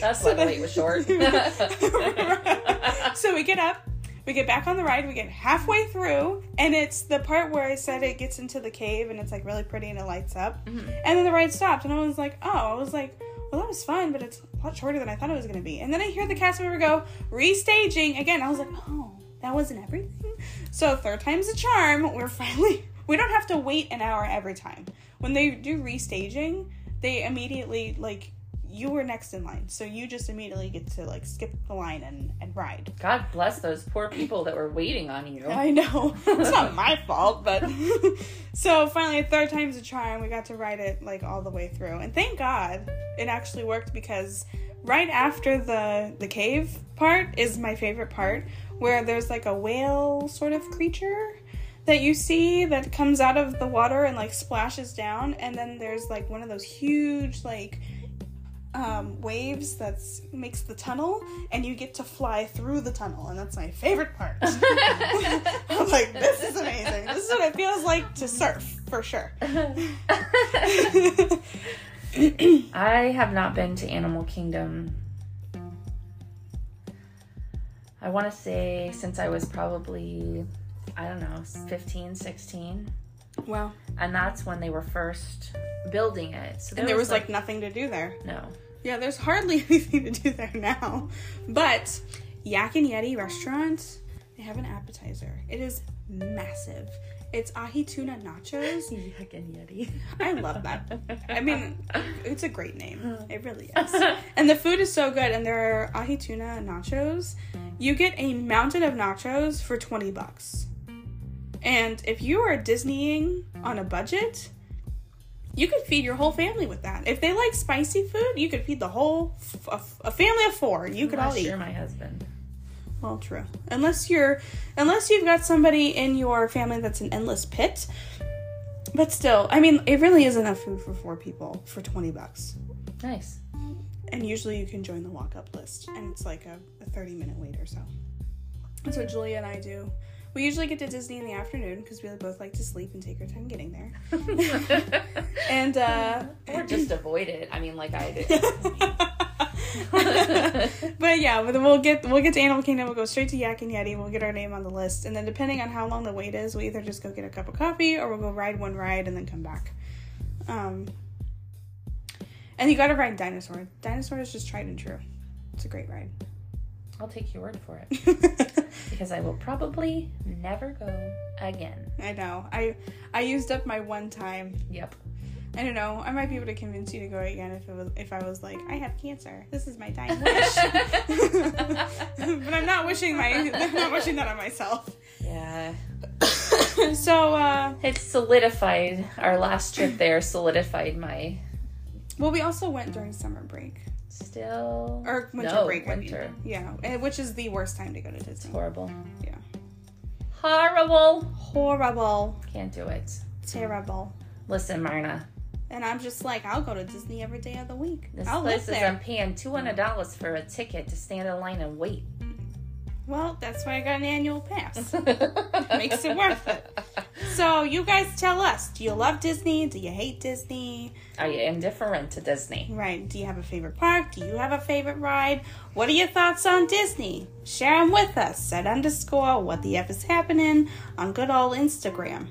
S2: That's
S1: So
S2: why the wait was short.
S1: so we get up, we get back on the ride, we get halfway through, and it's the part where I said it gets into the cave and it's like really pretty and it lights up.
S2: Mm-hmm.
S1: And then the ride stopped, and I was like, oh, I was like, well, that was fun, but it's a lot shorter than I thought it was going to be. And then I hear the cast member go, restaging again. I was like, oh, that wasn't everything. So, third time's a charm. We're finally, we don't have to wait an hour every time. When they do restaging, they immediately, like, you were next in line. So you just immediately get to, like, skip the line and, and ride.
S2: God bless those poor people that were waiting on you.
S1: I know. It's not my fault, but so finally a third time's a charm. We got to ride it like all the way through. And thank God it actually worked because right after the the cave part is my favorite part where there's like a whale sort of creature that you see that comes out of the water and like splashes down and then there's like one of those huge like um, waves that makes the tunnel and you get to fly through the tunnel and that's my favorite part. I'm like this is amazing. This is what it feels like to surf for sure.
S2: I have not been to Animal Kingdom. I want to say since I was probably, I don't know, 15, 16.
S1: wow
S2: And that's when they were first building it. So
S1: and there was like nothing to do there
S2: no.
S1: yeah there's hardly anything to do there now but yak and yeti restaurant they have an appetizer it is massive it's ahi tuna nachos
S2: Yak and Yeti.
S1: I love that. I mean, it's a great name. It really is. And the food is so good. And there are ahi tuna nachos. You get a mountain of nachos for 20 bucks. And if you are Disneying on a budget, you could feed your whole family with that. If they like spicy food, you could feed the whole, f- a, a family of four. You could all
S2: Unless
S1: eat.
S2: you're my husband.
S1: Well, true. Unless you're, unless you've got somebody in your family that's an endless pit. But still, I mean, it really is enough food for four people for twenty bucks.
S2: Nice.
S1: And usually you can join the walk-up list, and it's like a, a thirty-minute wait or so. That's what Julia and I do. We usually get to Disney in the afternoon because we both like to sleep and take our time getting there. and uh,
S2: or just avoid it. I mean, like I did.
S1: but yeah, but we'll get we'll get to Animal Kingdom. We'll go straight to Yak and Yeti. We'll get our name on the list, and then depending on how long the wait is, we'll either just go get a cup of coffee or we'll go ride one ride and then come back. Um, and you got to ride Dinosaur. Dinosaur is just tried and true. It's a great ride.
S2: I'll take your word for it because I will probably never go again.
S1: I know. I I used up my one time.
S2: Yep.
S1: I don't know. I might be able to convince you to go again if it was if I was like, I have cancer. This is my dying wish. but I'm not wishing my I'm not wishing that on myself.
S2: Yeah.
S1: so uh
S2: It solidified our last trip there. Solidified my
S1: Well, we also went during summer break
S2: Still.
S1: or winter
S2: no,
S1: break. I mean.
S2: winter.
S1: Yeah, which is the worst time to go to Disney.
S2: It's Horrible.
S1: Yeah.
S2: Horrible.
S1: Horrible,
S2: Can't do it.
S1: terrible.
S2: Listen, Marna.
S1: And I'm just like, I'll go to Disney every day of the week.
S2: This
S1: I'll
S2: place is. I'm paying two hundred dollars for a ticket to stand in line and wait.
S1: Well, that's why I got an annual pass. Makes it worth it. So, you guys tell us do you love Disney? Do you hate Disney?
S2: Are you indifferent to Disney?
S1: Right. Do you have a favorite park? Do you have a favorite ride? What are your thoughts on Disney? Share them with us at underscore what the F is happening on good old Instagram.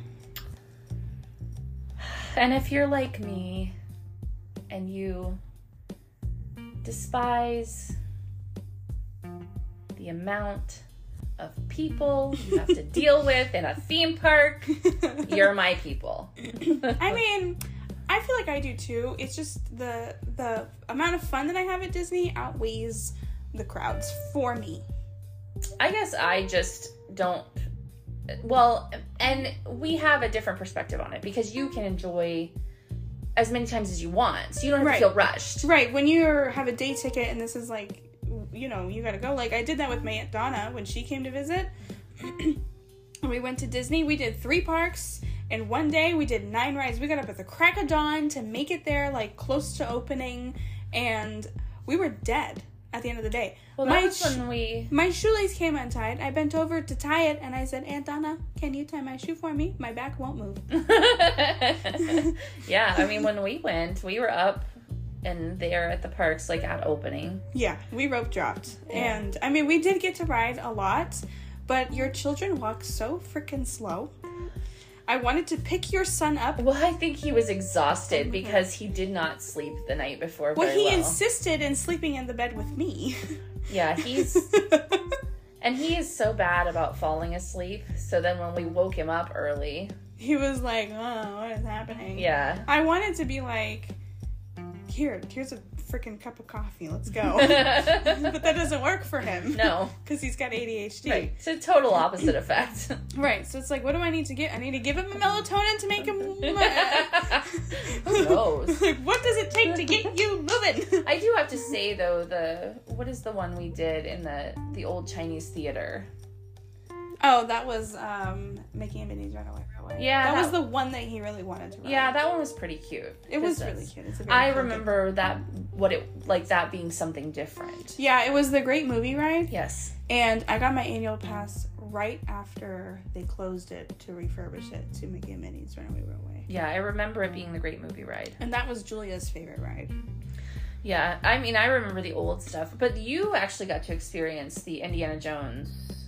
S2: And if you're like me and you despise the amount of people you have to deal with in a theme park, you're my people.
S1: I mean, I feel like I do too. It's just the the amount of fun that I have at Disney outweighs the crowds for me.
S2: I guess I just don't. Well, and we have a different perspective on it because you can enjoy as many times as you want, so you don't have
S1: Right.
S2: to feel rushed.
S1: Right, when you have a day ticket and this is like, you know, you gotta go. Like, I did that with my Aunt Donna when she came to visit. we went to Disney. We did three parks. And one day we did nine rides. We got up at the crack of dawn to make it there, like close to opening. And we were dead at the end of the day.
S2: Well,
S1: my,
S2: that was
S1: sh-
S2: when we.
S1: my shoelace came untied. I bent over to tie it and I said, Aunt Donna, can you tie my shoe for me? My back won't move.
S2: yeah, I mean, when we went, we were up and there at the parks, like at opening.
S1: Yeah, we rope dropped. And I mean, we did get to ride a lot, but your children walk so freaking slow. I wanted to pick your son up.
S2: Well, I think he was exhausted oh because he did not sleep the night before.
S1: Well, he
S2: well.
S1: insisted in sleeping in the bed with me.
S2: Yeah, he's and he is so bad about falling asleep. So then when we woke him up early,
S1: he was like, oh, what is happening?
S2: yeah.
S1: I wanted to be like, here, here's a freaking cup of coffee. Let's go.
S2: but
S1: that doesn't work for him.
S2: no,
S1: Because he's got ADHD.
S2: right. It's a total opposite effect.
S1: Right, So it's like, what do I need to get? I need to give him a melatonin to make him.
S2: Who knows?
S1: like, what does it take to get you moving?
S2: I do have to say though, the what is the one we did in the the old Chinese theater?
S1: Oh, that was um, Mickey and Minnie's Runaway Railway.
S2: Yeah,
S1: that,
S2: that-
S1: was the one that he really wanted to ride.
S2: Yeah, that one was pretty cute.
S1: it was really cute. It's a very
S2: I remember that what it like that being something different.
S1: Yeah, it was the Great Movie Ride,
S2: Yes.
S1: and I got my annual pass right after they closed it to refurbish it to Mickey and Minnie's Runaway Railway.
S2: Yeah, I remember it being the great movie ride.
S1: And that was Julia's favorite ride.
S2: Yeah, I mean, I remember the old stuff, but you actually got to experience the Indiana Jones.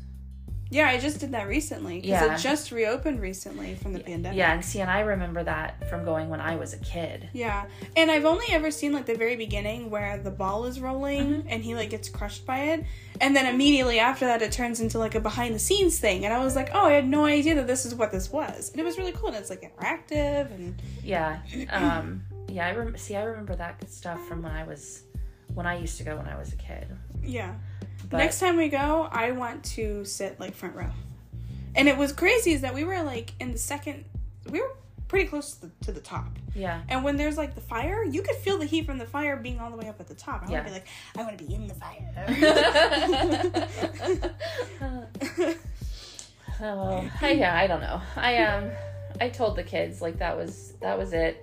S1: Yeah, I just did that recently because
S2: Yeah.
S1: it just reopened recently from the pandemic.
S2: Yeah, and see, and I remember that from going when I was a kid.
S1: Yeah, and I've only ever seen like the very beginning where the ball is rolling
S2: Mm-hmm.
S1: and he like gets crushed by it, and then immediately after that it turns into like a behind the scenes thing, and I was like, oh, I had no idea that this is what this was, and it was really cool, and it's like interactive, and
S2: Yeah, um, yeah. I rem- see. I remember that stuff from when I was when I used to go when I was a kid.
S1: yeah.
S2: But
S1: Next time we go, I want to sit like front row, and it was crazy is that we were like in the second, we were pretty close to the, to the top.
S2: yeah,
S1: And when there's like the fire, you could feel the heat from the fire being all the way up at the top. I
S2: Yeah.
S1: want to be like, I want to be in the fire.
S2: oh, I, yeah. I don't know. I um, I told the kids like that was that was it.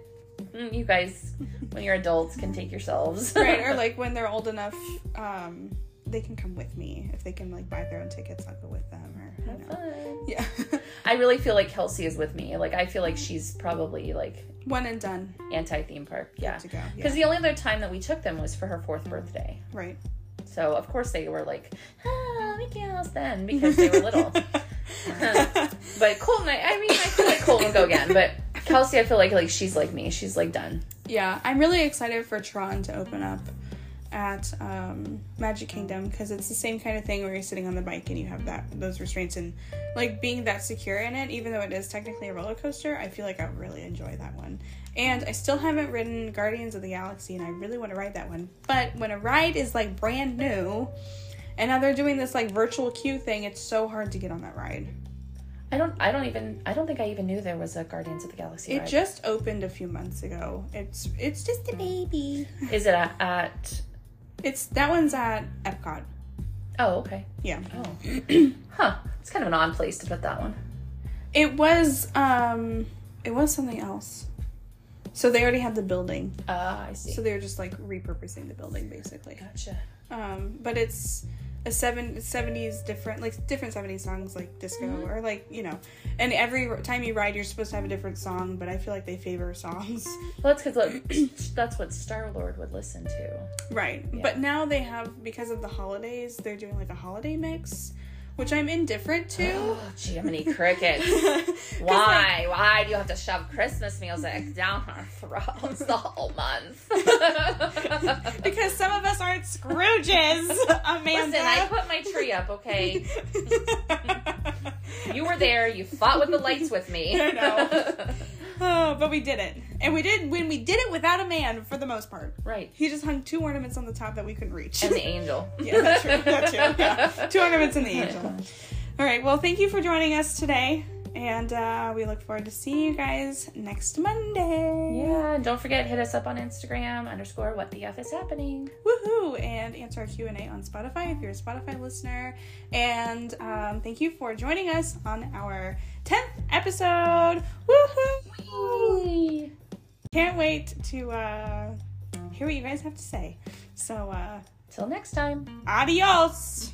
S2: Mm, You guys, when you're adults, can take yourselves.
S1: right, or like when they're old enough, um, they can come with me. If they can like buy their own tickets, I'll go with them. Or you know.
S2: fun.
S1: yeah,
S2: I really feel like Kelsey is with me. Like I feel like she's probably like
S1: one and done.
S2: anti theme park. Yeah.
S1: to go. Yeah,
S2: Because the only other time that we took them was for her fourth birthday.
S1: right.
S2: So of course they were like, ah, Mickey Mouse then because they were little. but Colton, I, I mean, I feel like Colton will go again. But Kelsey, I feel like like she's like me. She's like done.
S1: yeah, I'm really excited for Tron to open up at um, Magic Kingdom because it's the same kind of thing where you're sitting on the bike and you have that those restraints and like being that secure in it. Even though it is technically a roller coaster, I feel like I really enjoy that one. And I still haven't ridden Guardians of the Galaxy, and I really want to ride that one. But when a ride is like brand new, and now they're doing this like virtual queue thing, it's so hard to get on that ride.
S2: I don't. I don't even. I don't think I even knew there was a Guardians of the Galaxy.
S1: It
S2: ride.
S1: just opened a few months ago. It's it's just a baby.
S2: Is it at?
S1: It's that one's at Epcot.
S2: oh, okay.
S1: Yeah.
S2: Oh, huh. It's kind of an odd place to put that one.
S1: It was um it was something else. So they already had the building.
S2: Ah, I see.
S1: So they were just like repurposing the building basically.
S2: gotcha.
S1: Um but it's a seven, 70s different like different 70s songs like disco
S2: Mm-hmm.
S1: or like you know and every time you ride you're supposed to have a different song but i feel like they favor songs
S2: Well, that's because that's what Star Lord would listen to.
S1: right but now they have because of the holidays they're doing like a holiday mix which i'm indifferent to
S2: Oh, Jiminy Crickets.
S1: 'Cause, like,
S2: Why? Why do you have to shove Christmas music down our throats the whole month?
S1: because some of us aren't Scrooges, Amanda.
S2: Listen, I put my tree up, okay? You were there. You fought with the lights with me.
S1: I know. Oh, but we did it, and we did when we did it without a man for the most part.
S2: right.
S1: He just hung two ornaments on the top that we couldn't reach.
S2: And the angel.
S1: yeah, that's true. That's true. Yeah. Two ornaments and the angel. All right. Well, thank you for joining us today, and uh, we look forward to seeing you guys next Monday.
S2: Yeah, and don't forget, hit us up on Instagram, underscore what the F is happening.
S1: Woohoo! And answer our Q and A on Spotify if you're a Spotify listener. And um, thank you for joining us on our tenth episode. Woohoo! Can't wait to uh, hear what you guys have to say. So, uh,
S2: Till next time.
S1: adios.